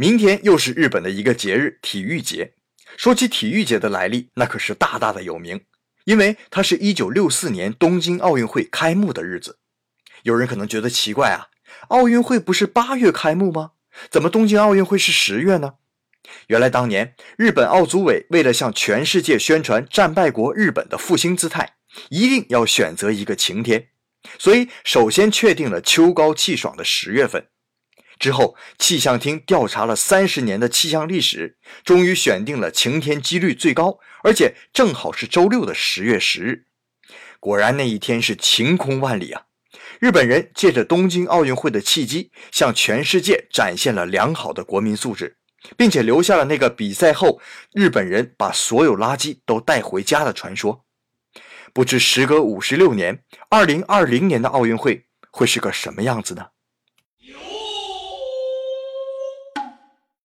明天又是日本的一个节日——体育节。说起体育节的来历，那可是大大的有名，因为它是一九六四年东京奥运会开幕的日子。有人可能觉得奇怪啊，奥运会不是八月开幕吗？怎么东京奥运会是十月呢？原来当年日本奥组委为了向全世界宣传战败国日本的复兴姿态，一定要选择一个晴天，所以首先确定了秋高气爽的十月份。之后，气象厅调查了三十年的气象历史，终于选定了晴天几率最高，而且正好是周六的十月十日。果然，那一天是晴空万里啊！日本人借着东京奥运会的契机，向全世界展现了良好的国民素质，并且留下了那个比赛后日本人把所有垃圾都带回家的传说。不知时隔五十六年，二零二零年的奥运会会是个什么样子呢？